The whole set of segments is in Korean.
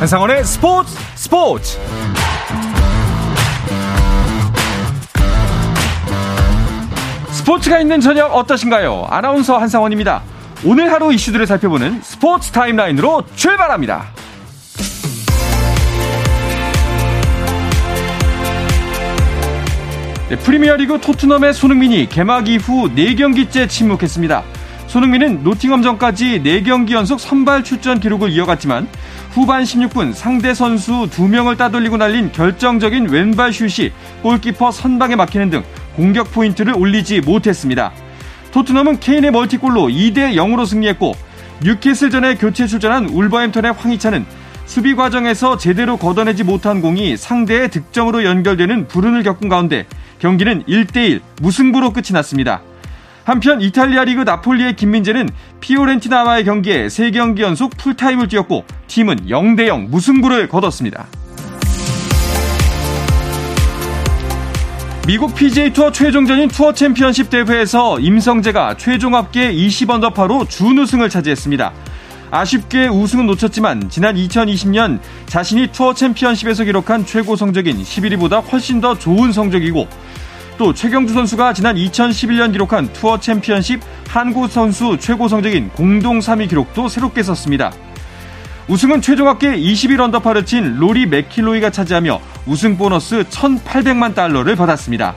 한상원의 스포츠 스포츠 스포츠가 있는 저녁 어떠신가요? 아나운서 한상원입니다. 오늘 하루 이슈들을 살펴보는 스포츠 타임라인으로 출발합니다. 네, 프리미어리그 토트넘의 손흥민이 개막 이후 4경기째 침묵했습니다. 손흥민은 노팅엄전까지 4경기 연속 선발 출전 기록을 이어갔지만 후반 16분 상대 선수 2명을 따돌리고 날린 결정적인 왼발 슛이 골키퍼 선방에 막히는 등 공격 포인트를 올리지 못했습니다. 토트넘은 케인의 멀티골로 2대 0으로 승리했고 뉴캐슬전에 교체 출전한 울버햄턴의 황희찬은 수비 과정에서 제대로 걷어내지 못한 공이 상대의 득점으로 연결되는 불운을 겪은 가운데 경기는 1대1 무승부로 끝이 났습니다. 한편 이탈리아 리그 나폴리의 김민재는 피오렌티나와의 경기에 3경기 연속 풀타임을 뛰었고 팀은 0대0 무승부를 거뒀습니다. 미국 PGA 투어 최종전인 투어 챔피언십 대회에서 임성재가 최종 합계 20언더파로 준우승을 차지했습니다. 아쉽게 우승은 놓쳤지만 지난 2020년 자신이 투어 챔피언십에서 기록한 최고 성적인 11위보다 훨씬 더 좋은 성적이고 또 최경주 선수가 지난 2011년 기록한 투어 챔피언십 한국 선수 최고 성적인 공동 3위 기록도 새롭게 썼습니다. 우승은 최종 합계 21언더파를 친 로리 맥킬로이가 차지하며 우승 보너스 1,800만 달러를 받았습니다.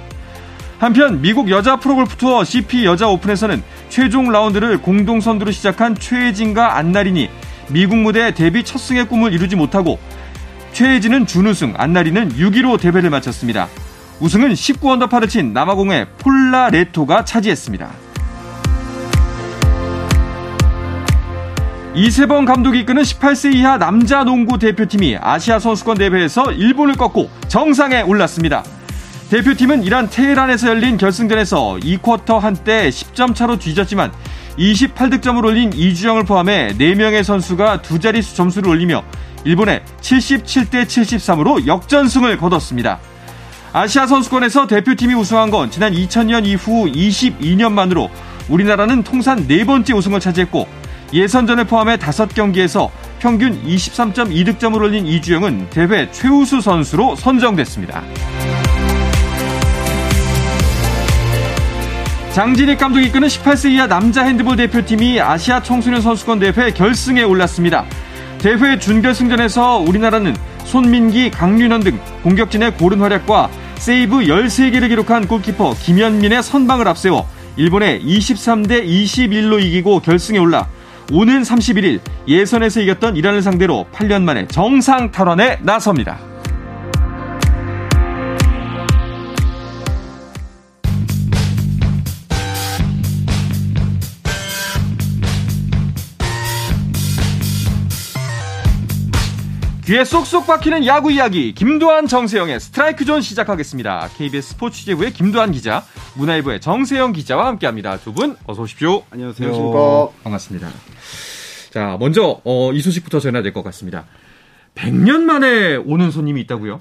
한편 미국 여자 프로골프 투어 CP 여자 오픈에서는 최종 라운드를 공동 선두로 시작한 최혜진과 안나린이 미국 무대 데뷔 첫 승의 꿈을 이루지 못하고 최혜진은 준우승, 안나린은 6위로 대회를 마쳤습니다. 우승은 19언더파를 친 남아공의 폴라 레토가 차지했습니다. 이세범 감독이 이끄는 18세 이하 남자 농구 대표팀이 아시아 선수권 대회에서 일본을 꺾고 정상에 올랐습니다. 대표팀은 이란 테헤란에서 열린 결승전에서 2쿼터 한때 10점 차로 뒤졌지만 28득점을 올린 이주영을 포함해 4명의 선수가 두 자릿수 점수를 올리며 일본의 77대 73으로 역전승을 거뒀습니다. 아시아 선수권에서 대표팀이 우승한 건 지난 2000년 이후 22년 만으로 우리나라는 통산 네 번째 우승을 차지했고 예선전을 포함해 5경기에서 평균 23.2득점을 올린 이주영은 대회 최우수 선수로 선정됐습니다. 장진익 감독이 이끄는 18세 이하 남자 핸드볼 대표팀이 아시아 청소년 선수권 대회 결승에 올랐습니다. 대회 준결승전에서 우리나라는 손민기, 강윤현 등 공격진의 고른 활약과 세이브 13개를 기록한 골키퍼 김현민의 선방을 앞세워 일본에 23대 21로 이기고 결승에 올라 오는 31일 예선에서 이겼던 이란을 상대로 8년 만에 정상 탈환에 나섭니다. 귀에 쏙쏙 박히는 야구 이야기 김도한 정세영의 스트라이크 존 시작하겠습니다. KBS 스포츠 취재부의 김도한 기자, 문화일보의 정세영 기자와 함께합니다. 두 분 어서 오십시오. 안녕하세요. 안녕하십니까. 반갑습니다. 자, 먼저 어, 이 소식부터 전해야 될 것 같습니다. 100년 만에 오는 손님이 있다고요?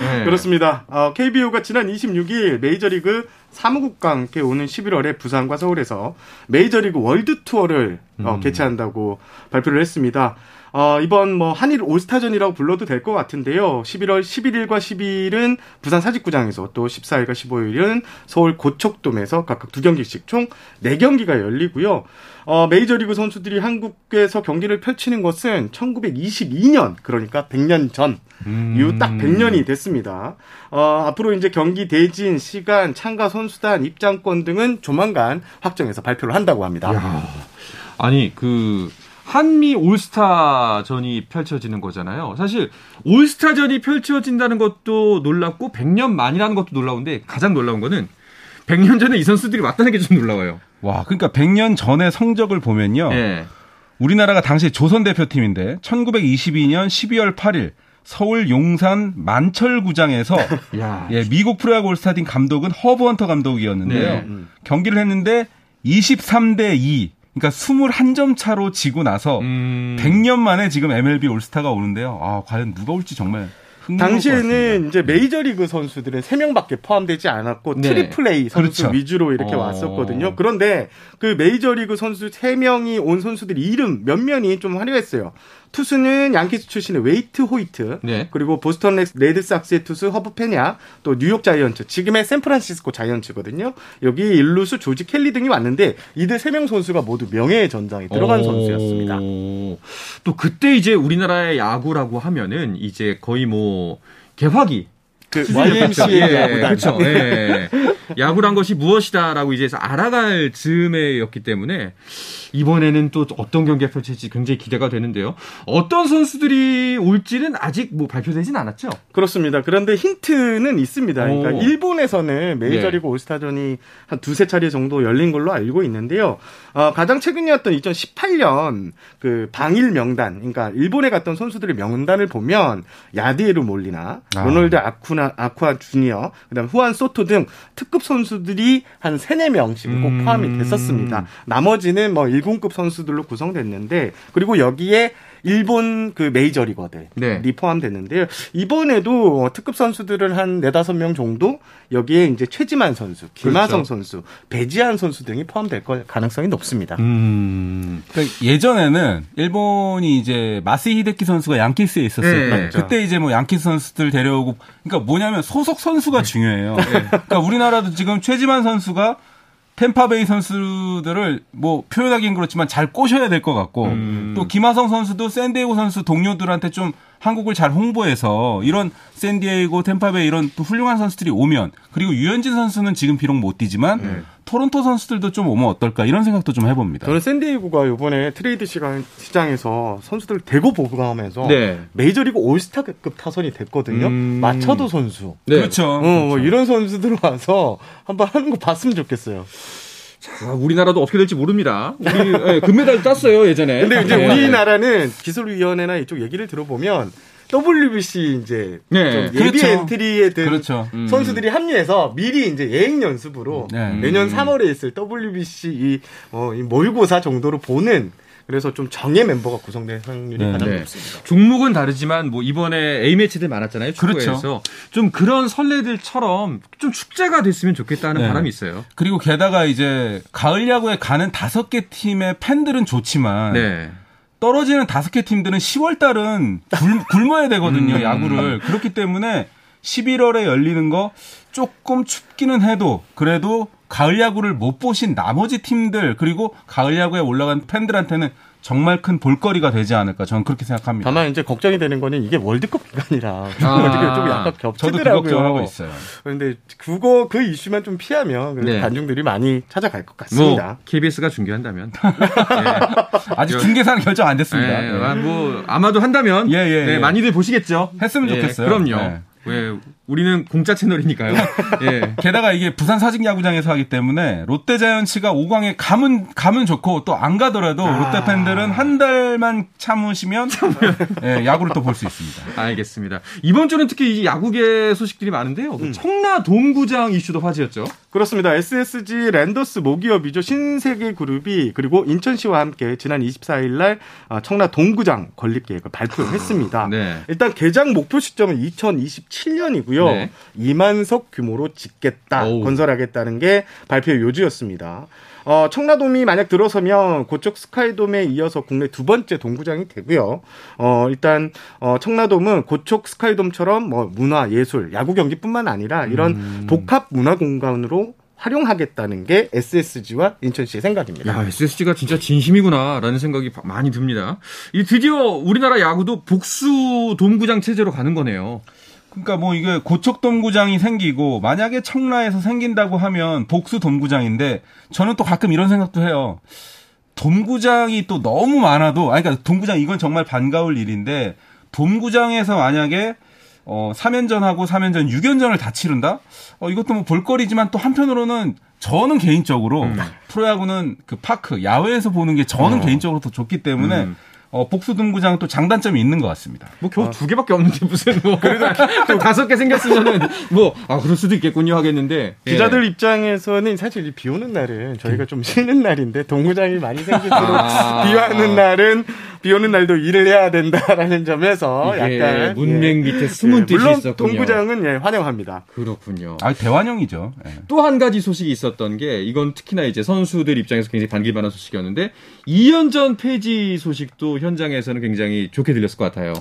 네. 그렇습니다. 어, KBO가 지난 26일 메이저리그 사무국과 함께 오는 11월에 부산과 서울에서 메이저리그 월드 투어를 어, 음. 개최한다고 발표를 했습니다. 어, 이번 뭐 한일 올스타전이라고 불러도 될 것 같은데요. 11월 11일과 12일은 부산 사직구장에서 또 14일과 15일은 서울 고척돔에서 각각 두 경기씩 총 4경기가 열리고요. 어, 메이저리그 선수들이 한국에서 경기를 펼치는 것은 1922년, 그러니까 100년 전, 음. 이후 딱 100년이 됐습니다. 어, 앞으로 이제 경기 대진, 시간, 참가 선수단, 입장권 등은 조만간 확정해서 발표를 한다고 합니다. 야, 아니, 그, 한미 올스타전이 펼쳐지는 거잖아요. 사실 올스타전이 펼쳐진다는 것도 놀랍고 100년 만이라는 것도 놀라운데 가장 놀라운 거는 100년 전에 이 선수들이 왔다는 게 좀 놀라워요. 와, 그러니까 100년 전의 성적을 보면요. 네. 우리나라가 당시 조선 대표팀인데 1922년 12월 8일 서울 용산 만철구장에서 예, 미국 프로야구 올스타팀 감독은 허브 헌터 감독이었는데요. 네. 경기를 했는데 23대 2 그러니까 21점 차로 지고 나서 음. 100년 만에 지금 MLB 올스타가 오는데요. 아, 과연 누가 올지 정말 당시에는 이제 메이저리그 선수들은 3명밖에 포함되지 않았고 네. 트리플 A 선수 그렇죠. 위주로 이렇게 어. 왔었거든요. 그런데 그 메이저리그 선수 3명이 온 선수들 이름 면면이 좀 화려했어요. 투수는 양키스 출신의 웨이트 호이트, 네. 그리고 보스턴 레드삭스의 투수 허브 페넉, 또 뉴욕 자이언츠, 지금의 샌프란시스코 자이언츠거든요. 여기 일루수 조지 켈리 등이 왔는데 이들 세 명 선수가 모두 명예의 전장에 들어간 선수였습니다. 또 그때 이제 우리나라의 야구라고 하면은 이제 거의 뭐 개화기 그 YMCA 예, 야구단. 그렇죠. 예. 야구란 것이 무엇이다라고 이제 알아갈 즈음에였기 때문에 이번에는 또 어떤 경기가 펼칠지 굉장히 기대가 되는데요. 어떤 선수들이 올지는 아직 뭐 발표되진 않았죠? 그렇습니다. 그런데 힌트는 있습니다. 그러니까 오. 일본에서는 메이저리그 네. 올스타전이 한 두세 차례 정도 열린 걸로 알고 있는데요. 어, 가장 최근이었던 2018년 그 방일 명단, 그러니까 일본에 갔던 선수들의 명단을 보면 야디에르 몰리나, 아. 로널드 아쿠나, 아쿠아 주니어, 그다음 후안 소토 등 특급 선수들이 한 3, 4명씩 꼭 음. 포함이 됐었습니다. 나머지는 뭐 1군급 선수들로 구성됐는데 그리고 여기에 일본 그 메이저리거들이 네. 포함됐는데요. 이번에도 특급 선수들을 한 네다섯 명 정도 여기에 이제 최지만 선수, 김하성 그렇죠. 선수, 배지한 선수 등이 포함될 가능성이 높습니다. 음. 그러니까 예전에는 일본이 이제 마스 히데키 선수가 양키스에 있었어요. 네. 그때 이제 뭐 양키스 선수들 데려오고 그러니까 뭐냐면 소속 선수가 중요해요. 네. 그러니까 우리나라도 지금 최지만 선수가 템파베이 선수들을 뭐 표현하기는 그렇지만 잘 꼬셔야 될 것 같고 음. 또 김하성 선수도 샌디에고 선수 동료들한테 좀 한국을 잘 홍보해서 이런 샌디에이고, 템파베이 이런 또 훌륭한 선수들이 오면 그리고 류현진 선수는 지금 비록 못 뛰지만 네. 토론토 선수들도 좀 오면 어떨까 이런 생각도 좀 해봅니다. 저는 샌디에이고가 이번에 트레이드 시간 시장에서 선수들 대거 보강하면서 네. 메이저리그 올스타급 타선이 됐거든요. 음... 마차도 선수. 네. 그렇죠. 어, 뭐 그렇죠. 이런 선수들 와서 한번 하는 거 봤으면 좋겠어요. 자, 우리나라도 어떻게 될지 모릅니다. 우리 네, 금메달 땄어요 예전에. 근데 이제 네. 우리나라는 기술위원회나 이쪽 얘기를 들어보면 WBC 이제 네, 예비 그렇죠. 엔트리에 든 그렇죠. 음. 선수들이 합류해서 미리 이제 예행 연습으로 네. 내년 3월에 있을 WBC 이, 어, 이 모의고사 정도로 보는 그래서 좀 정예 멤버가 구성될 확률이 네. 가장 네. 높습니다. 종목은 다르지만 뭐 이번에 A 매치들 많았잖아요. 축구에서 그렇죠. 좀 그런 설레들처럼 좀 축제가 됐으면 좋겠다는 네. 바람이 있어요. 그리고 게다가 이제 가을 야구에 가는 다섯 개 팀의 팬들은 좋지만 네. 떨어지는 다섯 개 팀들은 10월 달은 굶, 어야 되거든요. 음. 야구를 그렇기 때문에 11월에 열리는 거 조금 춥기는 해도 그래도 가을 야구를 못 보신 나머지 팀들 그리고 가을 야구에 올라간 팬들한테는 정말 큰 볼거리가 되지 않을까 저는 그렇게 생각합니다. 다만 이제 걱정이 되는 거는 이게 월드컵 기간이라 아, 좀 약간 겹치더라고요. 저도 그 걱정하고 있어요. 그런데 그거 그 이슈만 좀 피하면 네. 관중들이 많이 찾아갈 것 같습니다. 뭐, KBS가 중계한다면 네. 아직 중계사는 결정 안 됐습니다. 네, 네. 뭐 아마도 한다면 예, 예, 네, 예. 많이들 보시겠죠. 했으면 예, 좋겠어요. 그럼요. 네. 왜 우리는 공짜 채널이니까요. 예. 게다가 이게 부산 사직 야구장에서 하기 때문에 롯데 자이언츠가 5강에 가면 가면 좋고 또 안 가더라도 아... 롯데 팬들은 한 달만 참으시면 예, 야구를 또 볼 수 있습니다. 알겠습니다. 이번 주는 특히 야구계 소식들이 많은데요. 음. 청라 돔구장 이슈도 화제였죠. 그렇습니다. SSG 랜더스 모기업이죠. 신세계 그룹이 그리고 인천시와 함께 지난 24일 날 어, 청라 동구장 건립 계획을 발표했습니다. 네. 일단 개장 목표 시점은 2027년이고요. 네. 2만석 규모로 짓겠다, 오. 건설하겠다는 게 발표의 요지였습니다. 어, 청라돔이 만약 들어서면 고척 스카이돔에 이어서 국내 두 번째 동구장이 되고요. 어, 일단 어, 청라돔은 고척 스카이돔처럼 뭐 문화, 예술, 야구 경기뿐만 아니라 이런 음. 복합 문화 공간으로 활용하겠다는 게 SSG와 인천시의 생각입니다. 야, SSG가 진짜 진심이구나라는 생각이 많이 듭니다. 이 드디어 우리나라 야구도 복수 돔구장 체제로 가는 거네요. 그러니까 뭐 이게 고척 돔구장이 생기고 만약에 청라에서 생긴다고 하면 복수 돔구장인데 저는 또 가끔 이런 생각도 해요. 돔구장이 또 너무 많아도 아니 그러니까 돔구장 이건 정말 반가울 일인데 돔구장에서 만약에 어 3연전하고 3연전 6연전을 다 치른다? 어 이것도 뭐 볼거리지만 또 한편으로는 저는 개인적으로 음. 프로야구는 그 파크 야외에서 보는 게 저는 어. 개인적으로 더 좋기 때문에 음. 어, 복수 등구장 또 장단점이 있는 것 같습니다. 뭐 겨우 어. 두 개밖에 없는데 무슨 뭐 그래도 다섯 개 생겼으면은 뭐아 그럴 수도 있겠군요 하겠는데 예. 기자들 예. 입장에서는 사실 비 오는 날은 저희가 좀 쉬는 날인데 동구장이 많이 생길수록 아. 비 와는 날은 비 오는 날도 일을 해야 된다라는 점에서 약간 문맥 밑에 숨은 예, 뜻이 물론 있었군요. 동구장은 예, 환영합니다. 그렇군요. 아 대환영이죠. 예. 또한 가지 소식이 있었던 게 이건 특히나 이제 선수들 입장에서 굉장히 반길만한 소식이었는데 2연전 폐지 소식도 현장에서는 굉장히 좋게 들렸을 것 같아요.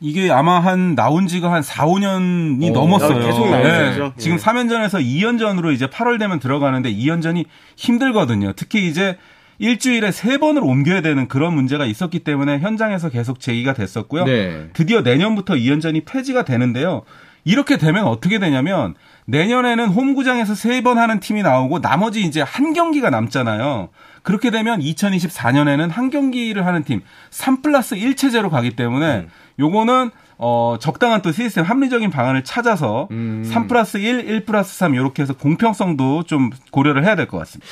이게 아마 한 나온 지가 한 4, 5년이 오, 넘었어요. 계속 나왔죠. 네. 지금 3연전에서 2연전으로 이제 8월 되면 들어가는데 2연전이 힘들거든요. 특히 이제 일주일에 세 번을 옮겨야 되는 그런 문제가 있었기 때문에 현장에서 계속 제기가 됐었고요. 네. 드디어 내년부터 2연전이 폐지가 되는데요. 이렇게 되면 어떻게 되냐면 내년에는 홈구장에서 세 번 하는 팀이 나오고 나머지 이제 한 경기가 남잖아요. 그렇게 되면 2024년에는 한 경기를 하는 팀 3 플러스 1체제로 가기 때문에 음. 요거는 어, 적당한 또 시스템 합리적인 방안을 찾아서 음. 3 플러스 1, 1 플러스 3 이렇게 해서 공평성도 좀 고려를 해야 될 것 같습니다.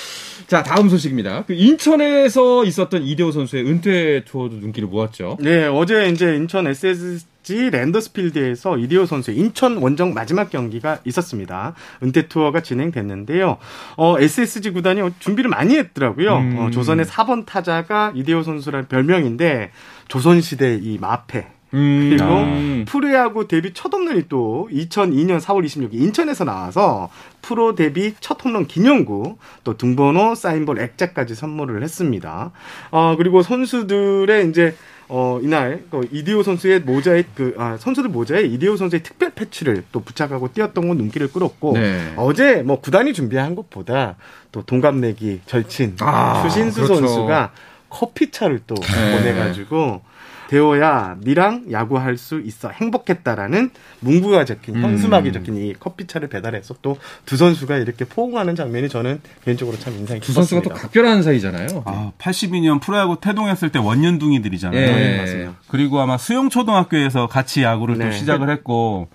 자, 다음 소식입니다. 그 인천에서 있었던 이대호 선수의 은퇴 투어도 눈길을 모았죠. 네, 어제 이제 인천 SSG 랜더스필드에서 이대호 선수의 인천 원정 마지막 경기가 있었습니다. 은퇴 투어가 진행됐는데요. 어, SSG 구단이 준비를 많이 했더라고요. 음. 어, 조선의 4번 타자가 이대호 선수라는 별명인데 조선시대 이 마패 음. 그리고 아. 프로야구 데뷔 첫 홈런이 또 2002년 4월 26일 인천에서 나와서 프로 데뷔 첫 홈런 기념구 또 등번호 사인볼 액자까지 선물을 했습니다. 어 그리고 선수들의 이제 어, 이날, 그, 이디오 선수의 모자에, 그, 아, 선수들 모자에 이디오 선수의 특별 패치를 또 부착하고 뛰었던 건 눈길을 끌었고, 네. 어제 뭐 구단이 준비한 것보다 또 동갑내기 절친, 아, 추신수 그렇죠. 선수가 커피차를 또 네. 보내가지고, 대호야, 니랑 야구할 수 있어. 행복했다라는 문구가 적힌, 음. 현수막이 적힌 이 커피차를 배달해서 또 두 선수가 이렇게 포옹하는 장면이 저는 개인적으로 참 인상이 깊었습니다. 두 선수가 또 각별한 사이잖아요. 아, 82년 프로야구 태동했을 때 원년둥이들이잖아요. 예. 네, 맞습니다. 그리고 아마 수영초등학교에서 같이 야구를 네. 또 시작을 했고,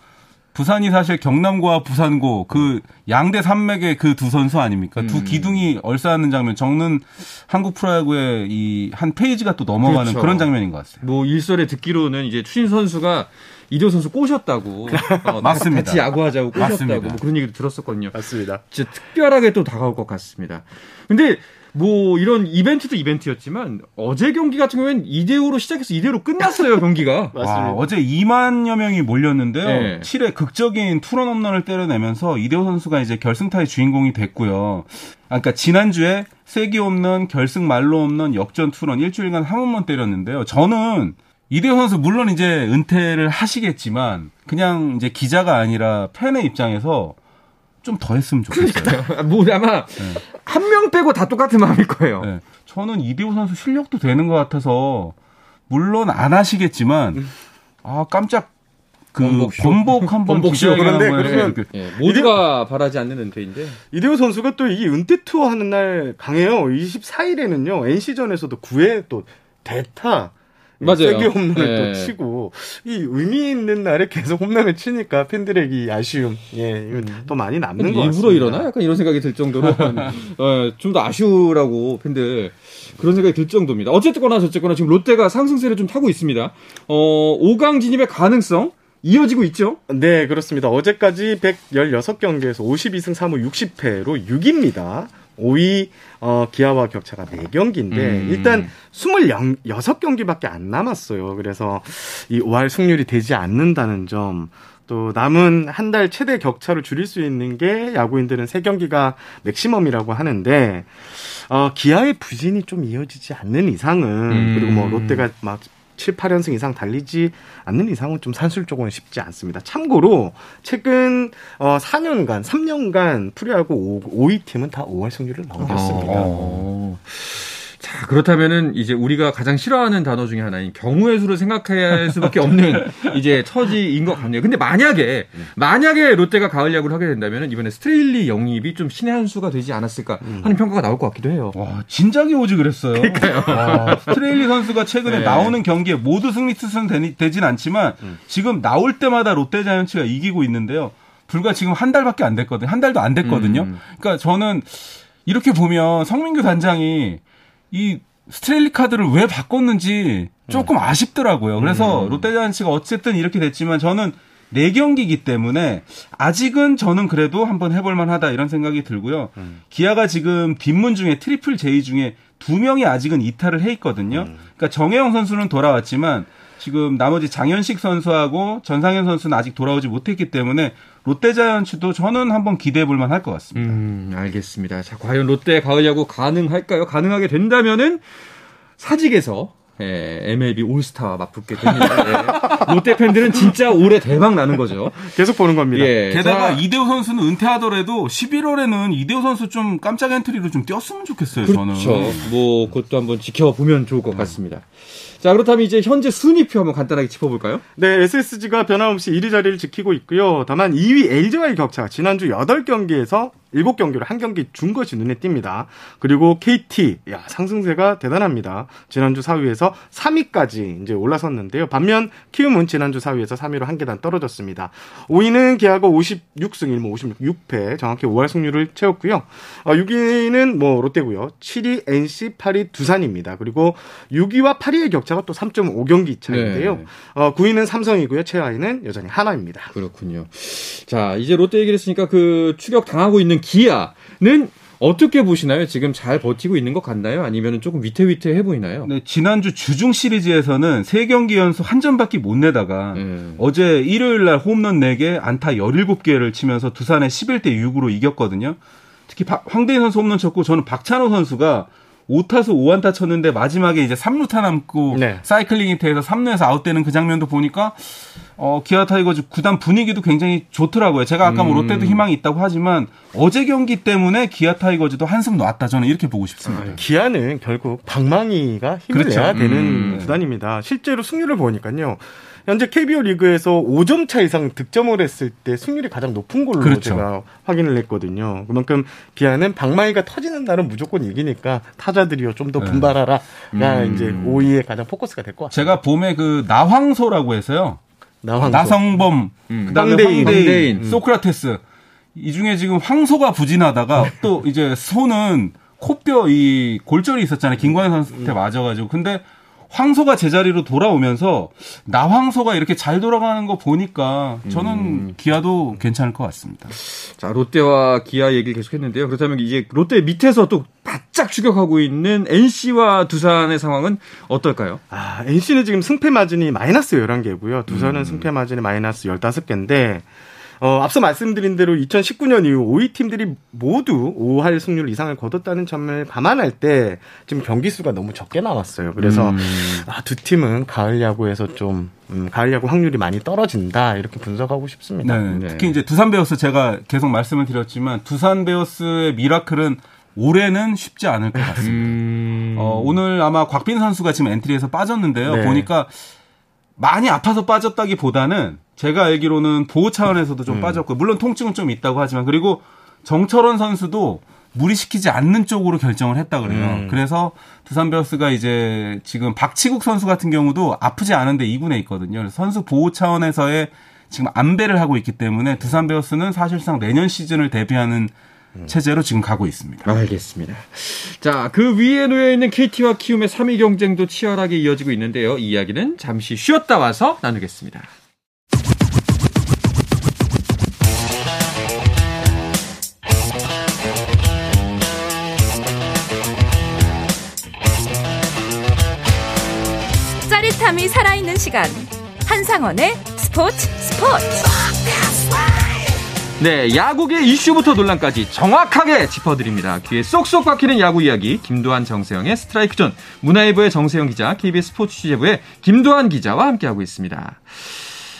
부산이 사실 경남과 부산고 그 양대 산맥의 그 두 선수 아닙니까? 음. 두 기둥이 얼싸하는 장면 적는 한국 프로야구의 이 한 페이지가 또 넘어가는 그렇죠. 그런 장면인 것 같습니다. 뭐 일설에 듣기로는 이제 추신 선수가 이대호 선수 꼬셨다고 어, 맞습니다. 같이 야구하자고 꼬셨다고 뭐 그런 얘기도 들었었거든요. 맞습니다. 진짜 특별하게 또 다가올 것 같습니다. 근데 뭐 이런 이벤트도 이벤트였지만 어제 경기 같은 경우에는 2대 5로 시작해서 2대 5로 끝났어요 경기가. 와, 어제 2만여 명이 몰렸는데요. 네. 7회 극적인 투런 홈런을 때려내면서 이대호 선수가 이제 결승타의 주인공이 됐고요. 아, 그러니까 지난주에 세기 없는 결승 말로 없는 역전 투런 일주일간 한 홈런 때렸는데요. 저는 이대호 선수 물론 이제 은퇴를 하시겠지만 그냥 이제 기자가 아니라 팬의 입장에서 좀 더 했으면 좋겠어요. 뭐 아마 네. 한명 빼고 다 똑같은 마음일 거예요. 네. 저는 이대호 선수 실력도 되는 것 같아서 물론 안 하시겠지만 아 깜짝 그 번복 한번 번복쇼 그런데 그러면 예, 모두가 이대... 바라지 않는 은퇴인데 이대호 선수가 또 이 은퇴 투어 하는 날 강해요. 24일에는요 NC전에서도 9회 또 대타 맞아요. 세게 홈런을 네. 또 치고 이 의미 있는 날에 계속 홈런을 치니까 팬들에게 아쉬움 예 이거 음. 또 많이 남는 거 같습니다. 일부러 이러나 약간 이런 생각이 들 정도로 어, 좀더 아쉬우라고 팬들 그런 생각이 들 정도입니다. 어쨌거나 저쨌거나 지금 롯데가 상승세를 좀 타고 있습니다. 어 5강 진입의 가능성 이어지고 있죠? 네, 그렇습니다. 어제까지 116경기에서 52승 3무 60패로 6입니다. 5위 어, 기아와 격차가 4경기인데 음. 일단 26경기밖에 안 남았어요. 그래서 이 5할 승률이 되지 않는다는 점. 또 남은 한 달 최대 격차를 줄일 수 있는 게 야구인들은 3경기가 맥시멈이라고 하는데 어, 기아의 부진이 좀 이어지지 않는 이상은 음. 그리고 뭐 롯데가 막 7, 8연승 이상 달리지 않는 이상은 좀 산술적으로는 쉽지 않습니다. 참고로 최근 어 4년간, 3년간 프로야구 5위 팀은 다 5할 승률을 넘겼습니다. 어. 자, 그렇다면은 이제 우리가 가장 싫어하는 단어 중에 하나인 경우의 수를 생각해야 할 수밖에 없는 이제 처지인 것 같네요. 근데 만약에 만약에 롯데가 가을 야구를 하게 된다면 이번에 스트레일리 영입이 좀 신의 한 수가 되지 않았을까 하는 음. 평가가 나올 것 같기도 해요. 와, 진작에 오지 그랬어요. 그러니까요. 와, 스트레일리 선수가 최근에 네. 나오는 경기에 모두 승리 투수는 되진 않지만 음. 지금 나올 때마다 롯데 자이언츠가 이기고 있는데요. 불과 지금 한 달밖에 안 됐거든요. 한 달도 안 됐거든요. 음. 그러니까 저는 이렇게 보면 성민규 단장이 이 스트레일리 카드를 왜 바꿨는지 조금 아쉽더라고요. 그래서 음. 롯데자이언츠가 어쨌든 이렇게 됐지만 저는 4경기이기 때문에 아직은 저는 그래도 한번 해볼 만하다 이런 생각이 들고요. 음. 기아가 지금 뒷문 중에 트리플 제이 중에 두 명이 아직은 이탈을 해 있거든요. 음. 그러니까 정해영 선수는 돌아왔지만 지금 나머지 장현식 선수하고 전상현 선수는 아직 돌아오지 못했기 때문에 롯데자이언츠도 저는 한번 기대해 볼 만할 것 같습니다. 음, 알겠습니다. 자, 과연 롯데 가을 야구 가능할까요? 가능하게 된다면은 사직에서 예, MLB 올스타와 맞붙게 됩니다. 예. 롯데 팬들은 진짜 올해 대박 나는 거죠. 계속 보는 겁니다. 예, 게다가 자, 이대호 선수는 은퇴하더라도 11월에는 이대호 선수 좀 깜짝 엔트리로 좀 뛰었으면 좋겠어요. 그렇죠. 저는. 뭐 그것도 한번 지켜보면 좋을 것 같습니다. 자, 그렇다면 이제 현재 순위표 한번 간단하게 짚어볼까요? 네, SSG가 변함없이 1위 자리를 지키고 있고요. 다만 2위 LG와의 격차가 지난주 8경기에서 7경기를 한 경기 준 것이 눈에 띕니다. 그리고 KT, 야, 상승세가 대단합니다. 지난주 4위에서 3위까지 이제 올라섰는데요. 반면 키움은 지난주 4위에서 3위로 한 계단 떨어졌습니다. 5위는 기아가 56승 1무 56, 6패, 정확히 5할 승률을 채웠고요. 어, 6위는 뭐 롯데고요. 7위 NC, 8위 두산입니다. 그리고 6위와 8위의 격차가 또 3.5경기 차인데요. 네. 어, 9위는 삼성이고요. 최하위는 여전히 하나입니다. 그렇군요. 자, 이제 롯데 얘기를 했으니까 그 추격 당하고 있는 기아는 어떻게 보시나요? 지금 잘 버티고 있는 것 같나요? 아니면 조금 위태위태해 보이나요? 네, 지난주 주중 시리즈에서는 3경기 연속 한 점밖에 못 내다가 음. 어제 일요일 날 홈런 4개, 안타 17개를 치면서 두산에 11대 6으로 이겼거든요. 특히 황대인 선수 홈런 쳤고 저는 박찬호 선수가 5타수 5안타 쳤는데 마지막에 이제 3루타 남고 네. 사이클링 히트에서 3루에서 아웃되는 그 장면도 보니까 어, 기아 타이거즈 구단 분위기도 굉장히 좋더라고요. 제가 아까 뭐 음. 롯데도 희망이 있다고 하지만 어제 경기 때문에 기아 타이거즈도 한숨 놨다 저는 이렇게 보고 싶습니다. 아, 기아는 결국 방망이가 힘을 그렇죠. 내야 되는 음. 구단입니다. 실제로 승률을 보니까요. 현재 KBO 리그에서 5점 차 이상 득점을 했을 때 승률이 가장 높은 걸로 그렇죠. 제가 확인을 했거든요. 그만큼 기아는 방망이가 터지는 날은 무조건 이기니까 타자들이요 좀더 네. 분발하라가 음. 이제 5위에 가장 포커스가 될 것 같아요. 제가 봄에 그 나황소라고 해서요. 나황소. 나성범, 음. 그다음에 황대인, 황대인, 음. 소크라테스 이 중에 지금 황소가 부진하다가 또 이제 소는 코뼈 이 골절이 있었잖아요. 김광현 선수한테 음. 맞아가지고 근데 황소가 제자리로 돌아오면서 나황소가 이렇게 잘 돌아가는 거 보니까 저는 음. 기아도 괜찮을 것 같습니다. 자, 롯데와 기아 얘기를 계속했는데요. 그렇다면 이제 롯데 밑에서 또 바짝 추격하고 있는 NC와 두산의 상황은 어떨까요? 아, NC는 지금 승패 마진이 마이너스 11개고요. 두산은 음. 승패 마진이 마이너스 15개인데 어, 앞서 말씀드린 대로 2019년 이후 5위 팀들이 모두 5할 승률 이상을 거뒀다는 점을 감안할 때 지금 경기 수가 너무 적게 나왔어요. 그래서 음. 아, 두 팀은 가을 야구에서 좀 음, 가을 야구 확률이 많이 떨어진다 이렇게 분석하고 싶습니다. 네, 네. 특히 이제 두산 베어스 제가 계속 말씀을 드렸지만 두산 베어스의 미라클은 올해는 쉽지 않을 것 같습니다. 음... 어, 오늘 아마 곽빈 선수가 지금 엔트리에서 빠졌는데요. 네. 보니까 많이 아파서 빠졌다기보다는 제가 알기로는 보호 차원에서도 좀 음. 빠졌고 물론 통증은 좀 있다고 하지만 그리고 정철원 선수도 무리시키지 않는 쪽으로 결정을 했다 그래요. 음. 그래서 두산 베어스가 이제 지금 박치국 선수 같은 경우도 아프지 않은데 2군에 있거든요. 선수 보호 차원에서의 지금 안배를 하고 있기 때문에 두산 베어스는 사실상 내년 시즌을 대비하는 체제로 지금 가고 있습니다. 알겠습니다. 자, 그 위에 놓여 있는 KT와 키움의 3위 경쟁도 치열하게 이어지고 있는데요. 이 이야기는 잠시 쉬었다 와서 나누겠습니다. 짜릿함이 살아있는 시간. 한상원의 스포츠 스포츠. 네, 야구계 이슈부터 논란까지 정확하게 짚어드립니다. 귀에 쏙쏙 박히는 야구 이야기, 김도한 정세영의 스트라이크 존, 문화일보의 정세영 기자, KBS 스포츠 취재부의 김도한 기자와 함께하고 있습니다.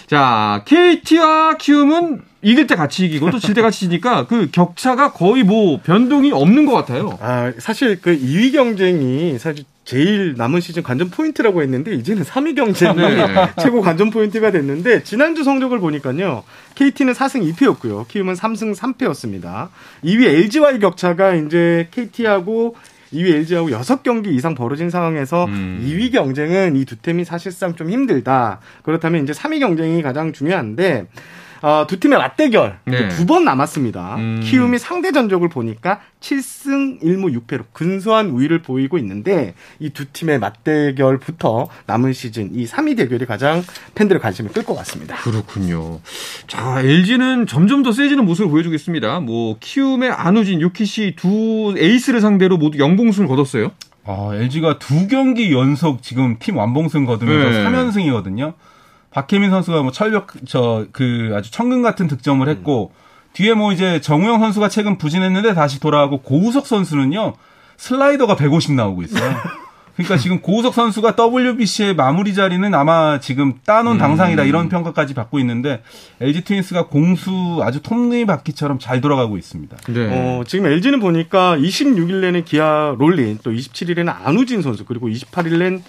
자, KT와 키움은 이길 때 같이 이기고 또 질 때 같이 지니까 그 격차가 거의 뭐 변동이 없는 것 같아요. 아, 사실 그 2위 경쟁이 사실 제일 남은 시즌 관전 포인트라고 했는데 이제는 3위 경쟁이 네. 최고 관전 포인트가 됐는데 지난주 성적을 보니까요. KT는 4승 2패였고요. 키움은 3승 3패였습니다. 2위 LG와의 격차가 이제 KT하고 2위 LG하고 6경기 이상 벌어진 상황에서 음. 2위 경쟁은 이 두 팀이 사실상 좀 힘들다. 그렇다면 이제 3위 경쟁이 가장 중요한데 어, 두 팀의 맞대결 네. 두번 남았습니다. 음. 키움이 상대 전적을 보니까 7승 1무 6패로 근소한 우위를 보이고 있는데 이 두 팀의 맞대결부터 남은 시즌 이 3위 대결이 가장 팬들의 관심을 끌 것 같습니다. 그렇군요. 자, LG는 점점 더 세지는 모습을 보여주겠습니다. 뭐 키움의 안우진, 유키시 두 에이스를 상대로 모두 영봉승을 거뒀어요. 어, LG가 두 경기 연속 지금 팀 완봉승 거두면서 네. 3연승이거든요. 박혜민 선수가 뭐 철벽 저 그 아주 천근 같은 득점을 했고 음. 뒤에 뭐 이제 정우영 선수가 최근 부진했는데 다시 돌아가고 고우석 선수는요 슬라이더가 150 나오고 있어요. 그러니까 지금 고우석 선수가 WBC의 마무리 자리는 아마 지금 따놓은 음. 당상이다 이런 평가까지 받고 있는데 LG 트윈스가 공수 아주 톱니바퀴처럼 잘 돌아가고 있습니다. 네. 어, 지금 LG는 보니까 26일에는 기아 롤린 또 27일에는 안우진 선수 그리고 28일엔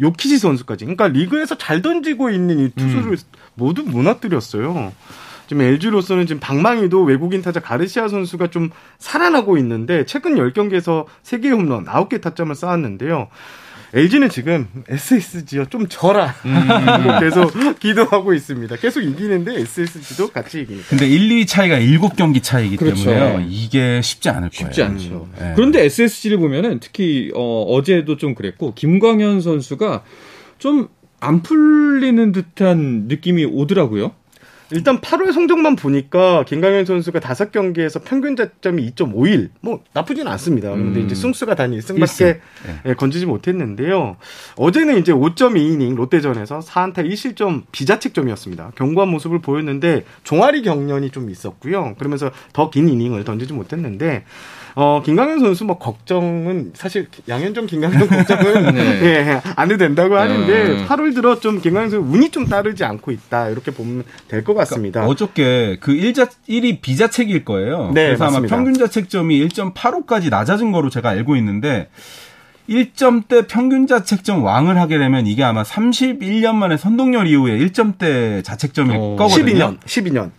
요키시 선수까지 그러니까 리그에서 잘 던지고 있는 이 투수를 음. 모두 무너뜨렸어요. 지금 LG로서는 지금 방망이도 외국인 타자 가르시아 선수가 좀 살아나고 있는데 최근 10경기에서 3개 홈런, 9개 타점을 쌓았는데요. LG는 지금 SSG요 좀 져라 음. 계속 기도하고 있습니다. 계속 이기는데 SSG도 같이 이기니까. 근데 1, 2 차이가 7경기 차이기 그렇죠. 때문에 이게 쉽지 않을 거예요. 쉽지 않죠. 음. 네. 그런데 SSG를 보면은 특히 어, 제도 좀 그랬고 김광현 선수가 좀 안 풀리는 듯한 느낌이 오더라고요. 일단 8월 성적만 보니까 김강현 선수가 5경기에서 평균 자점이 2.51. 뭐 나쁘진 않습니다. 그런데 음. 이제 승수가 단 1승밖에 네. 예, 건지지 못했는데요. 어제는 이제 5.2이닝 롯데전에서 4안타 1실점 비자책점이었습니다. 견고한 모습을 보였는데 종아리 경련이 좀 있었고요. 그러면서 더 긴 이닝을 던지지 못했는데 어, 김강현 선수 뭐 걱정은 사실 양현종 김강현 걱정은 네. 예, 안 해도 된다고 하는데 네. 8월 들어 좀 김강현 선수 운이 좀 따르지 않고 있다. 이렇게 보면 될 것 같습니다. 그러니까 어저께 그 1자 1이 비자책일 거예요. 네, 그래서 맞습니다. 아마 평균 자책점이 1.85까지 낮아진 거로 제가 알고 있는데 1점대 평균 자책점 왕을 하게 되면 이게 아마 31년 만에 선동열 이후에 1점대 자책점일 오. 거거든요. 12년, 12년.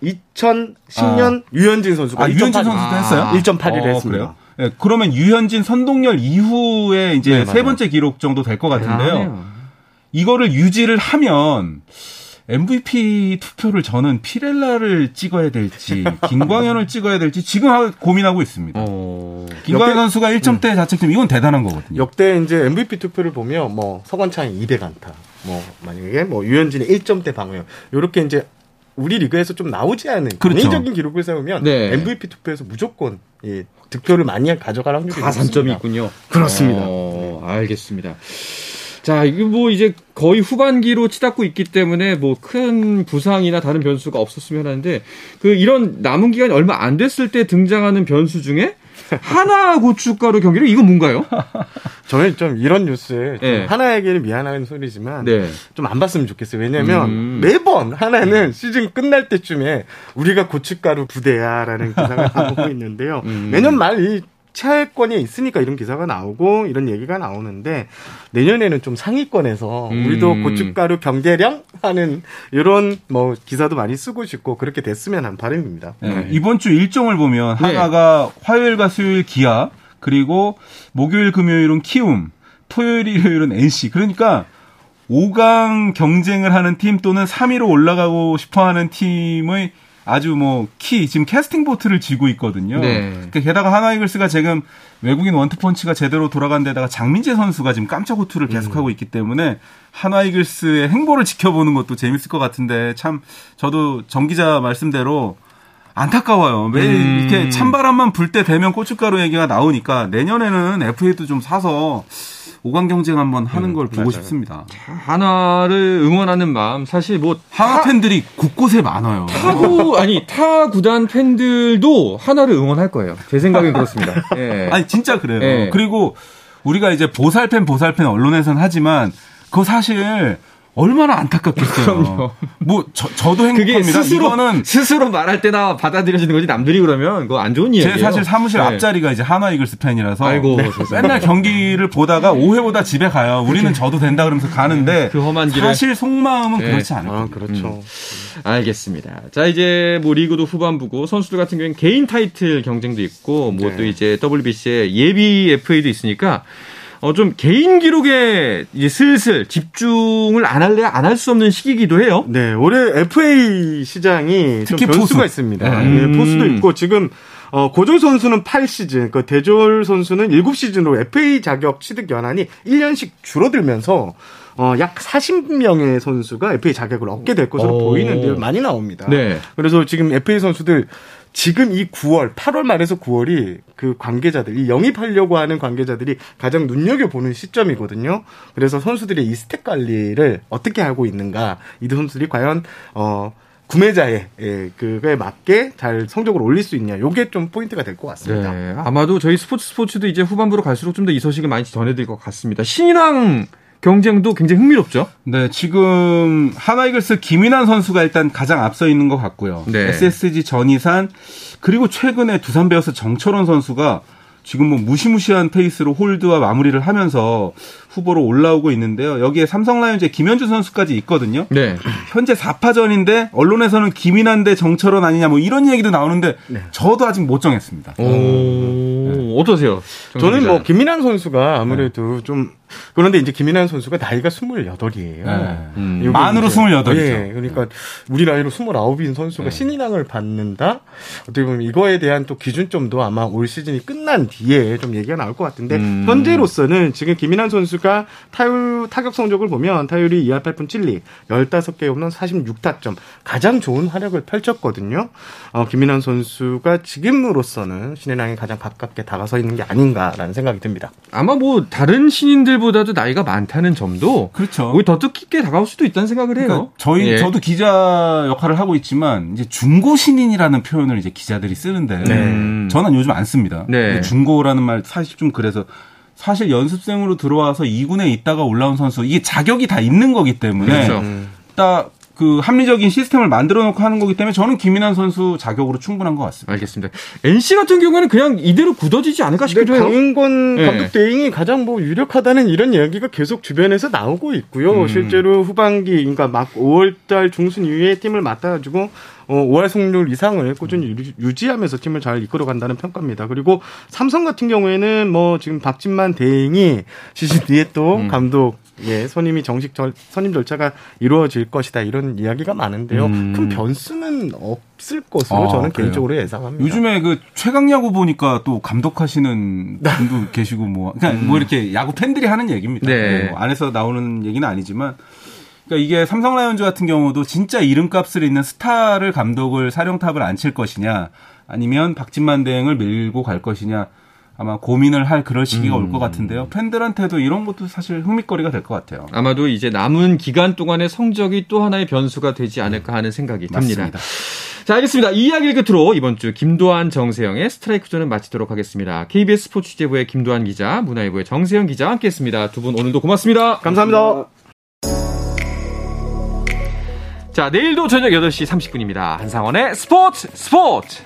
2010년 아. 유현진 선수가 아, 유현진 선수도 했어요? 1.81을 어, 했습니다. 그래요? 네, 그러면 유현진 선동열 이후에 이제 네, 세 번째 기록 정도 될 것 같은데요. 아, 이거를 유지를 하면 MVP 투표를 저는 피렐라를 찍어야 될지 김광현을 찍어야 될지 지금 고민하고 있습니다. 어... 김광현 역대, 선수가 1점대 음. 자책점 이건 대단한 거거든요. 역대 이제 MVP 투표를 보면 뭐 서건창이 200 안타, 뭐 만약에 뭐 유현진의 1점대 방어력 이렇게 이제 우리 리그에서 좀 나오지 않은 그렇죠. 인적인 기록을 세우면 네. MVP 투표에서 무조건 이 득표를 많이 가져갈 확률이 가산점이 있군요. 그렇습니다. 어, 알겠습니다. 자, 이게 뭐 이제 거의 후반기로 치닫고 있기 때문에 뭐 큰 부상이나 다른 변수가 없었으면 하는데 그 이런 남은 기간이 얼마 안 됐을 때 등장하는 변수 중에 하나 고춧가루 경기를 이거 뭔가요? 저는 좀 이런 뉴스에 네. 하나에게는 미안한 소리지만 네. 좀안 봤으면 좋겠어요. 왜냐하면 음. 매번 하나는 시즌 끝날 때쯤에 우리가 고춧가루 부대야라는 기사가 나오고 있는데요. 음. 매년 말 이 차액권이 있으니까 이런 기사가 나오고 이런 얘기가 나오는데 내년에는 좀 상위권에서 음. 우리도 고춧가루 경제량 하는 이런 뭐 기사도 많이 쓰고 싶고 그렇게 됐으면 한 바람입니다. 네. 네. 이번 주 일정을 보면 네. 하나가 화요일과 수요일 기아 그리고 목요일 금요일은 키움 토요일 일요일은 NC 그러니까 5강 경쟁을 하는 팀 또는 3위로 올라가고 싶어 하는 팀의 아주 뭐 키 지금 캐스팅 보트를 쥐고 있거든요. 네. 그러니까 게다가 하나이글스가 지금 외국인 원투펀치가 제대로 돌아간 데다가 장민재 선수가 지금 깜짝 호투를 계속하고 음. 있기 때문에 하나이글스의 행보를 지켜보는 것도 재밌을 것 같은데 참 저도 정 기자 말씀대로 안타까워요. 매일 음. 이렇게 찬바람만 불 때 되면 고춧가루 얘기가 나오니까 내년에는 FA도 좀 사서 5강 경쟁 한번 하는 음, 걸 보고 맞아요. 싶습니다. 하나를 응원하는 마음 사실 뭐 하나 팬들이 곳곳에 많아요. 타구 아니 타 구단 팬들도 하나를 응원할 거예요. 제 생각엔 그렇습니다. 예. 아니 진짜 그래요. 예. 그리고 우리가 이제 보살팬 보살팬 언론에서는 하지만 그거 사실 얼마나 안타깝겠어요. 그럼요. 뭐 저, 저도 행복합니다. 스스로, 이거는 스스로 말할 때나 받아들여지는 거지 남들이 그러면 그거 안 좋은 일이에요. 제 사실 사무실 네. 앞자리가 이제 하나 이글스 팬이라서 아이고, 네. 맨날 경기를 보다가 5회보다 집에 가요. 우리는 저도 된다 그러면서 가는데 그 험한 길에 사실 속마음은 네. 그렇지 않아요. 아, 그렇죠. 음. 알겠습니다. 자 이제 뭐 리그도 후반부고 선수들 같은 경우는 개인 타이틀 경쟁도 있고 뭐또 네. 이제 WBC에 예비 FA도 있으니까 어, 좀 개인 기록에 이제 슬슬 집중을 안 할래 안 할 수 없는 시기이기도 해요. 네, 올해 FA 시장이 좀 변수가 포수. 있습니다. 음. 네, 포수도 있고 지금 어, 고졸 선수는 8시즌, 그 대졸 선수는 7시즌으로 FA 자격 취득 연한이 1년씩 줄어들면서 어, 약 40명의 선수가 FA 자격을 얻게 될 것으로 오. 보이는데요. 많이 나옵니다. 네. 그래서 지금 FA 선수들 지금 이 9월, 8월 말에서 9월이 그 관계자들, 이 영입하려고 하는 관계자들이 가장 눈여겨보는 시점이거든요. 그래서 선수들의 이 스택 관리를 어떻게 하고 있는가, 이 선수들이 과연, 어, 구매자의 예, 그거에 맞게 잘 성적을 올릴 수 있냐. 요게 좀 포인트가 될 것 같습니다. 네, 아마도 저희 스포츠 스포츠도 이제 후반부로 갈수록 좀 더 이 소식을 많이 전해드릴 것 같습니다. 신인왕 경쟁도 굉장히 흥미롭죠? 네, 지금 한화이글스 김인환 선수가 일단 가장 앞서 있는 것 같고요. 네. SSG 전의산 그리고 최근에 두산 베어스 정철원 선수가 지금 뭐 무시무시한 페이스로 홀드와 마무리를 하면서 후보로 올라오고 있는데요. 여기에 삼성 라이온즈의 김현준 선수까지 있거든요. 네. 현재 4파전인데 언론에서는 김인환 대 정철원 아니냐 뭐 이런 얘기도 나오는데 네. 저도 아직 못 정했습니다. 오, 네. 어떠세요? 저는 뭐 김인환 선수가 아무래도 네. 좀 그런데 이제 김인환 선수가 나이가 28이에요. 네. 음. 만으로 28이죠. 예, 그러니까 우리 나이로 29인 선수가 네. 신인왕을 받는다? 어떻게 보면 이거에 대한 또 기준점도 아마 올 시즌이 끝난 뒤에 좀 얘기가 나올 것 같은데 음. 현재로서는 지금 김인환 선수가 타율 타격 성적을 보면 타율이 2할 8푼 7리 15개 홈런 46타점 가장 좋은 활약을 펼쳤거든요. 어, 김인환 선수가 지금으로서는 신인왕에 가장 가깝게 다가서 있는 게 아닌가라는 생각이 듭니다. 아마 뭐 다른 신인들 본인들보다도 나이가 많다는 점도 그렇죠. 오히려 더 뜻깊게 다가올 수도 있다는 생각을 해요. 그러니까 저희 예. 저도 기자 역할을 하고 있지만 이제 중고 신인이라는 표현을 이제 기자들이 쓰는데 네. 저는 요즘 안 씁니다. 네. 중고라는 말 사실 좀 그래서 사실 연습생으로 들어와서 2군에 있다가 올라온 선수 이게 자격이 다 있는 거기 때문에 그렇죠. 딱 그 합리적인 시스템을 만들어 놓고 하는 거기 때문에 저는 김민환 선수 자격으로 충분한 것 같습니다. 알겠습니다. NC 같은 경우에는 그냥 이대로 굳어지지 않을까 싶기도 해요. 강인권 네. 감독 대행이 가장 뭐 유력하다는 이런 이야기가 계속 주변에서 나오고 있고요. 음. 실제로 후반기, 그러니까 막 5월달 중순 이후에 팀을 맡아가지고 어, 5할 승률 이상을 꾸준히 유지하면서 팀을 잘 이끌어간다는 평가입니다. 그리고 삼성 같은 경우에는 뭐 지금 박진만 대행이 시즌 뒤에 또 음. 감독 예, 선임이 정식 절, 선임 절차가 이루어질 것이다 이런 이야기가 많은데요. 음. 큰 변수는 없을 것으로 아, 저는 그래요? 개인적으로 예상합니다. 요즘에 그 최강 야구 보니까 또 감독하시는 네. 분도 계시고 뭐 그냥 음. 뭐 이렇게 야구 팬들이 하는 얘기입니다. 네. 뭐 안에서 나오는 얘기는 아니지만 그러니까 이게 삼성 라이온즈 같은 경우도 진짜 이름값을 있는 스타를 감독을 사령탑을 앉힐 것이냐 아니면 박진만 대행을 밀고 갈 것이냐 아마 고민을 할 그럴 시기가 음. 올것 같은데요. 팬들한테도 이런 것도 사실 흥미거리가 될 것 같아요. 아마도 이제 남은 기간 동안의 성적이 또 하나의 변수가 되지 않을까 하는 생각이 듭니다. 맞습니다. 자, 알겠습니다. 이 이야기를 끝으로 이번 주 김도한, 정세영의 스트라이크 존을 마치도록 하겠습니다. KBS 스포츠 취재부의 김도한 기자, 문화일보의 정세영 기자와 함께 했습니다. 두 분 오늘도 고맙습니다. 감사합니다. 자, 내일도 저녁 8시 30분입니다. 한상원의 스포츠 스포츠!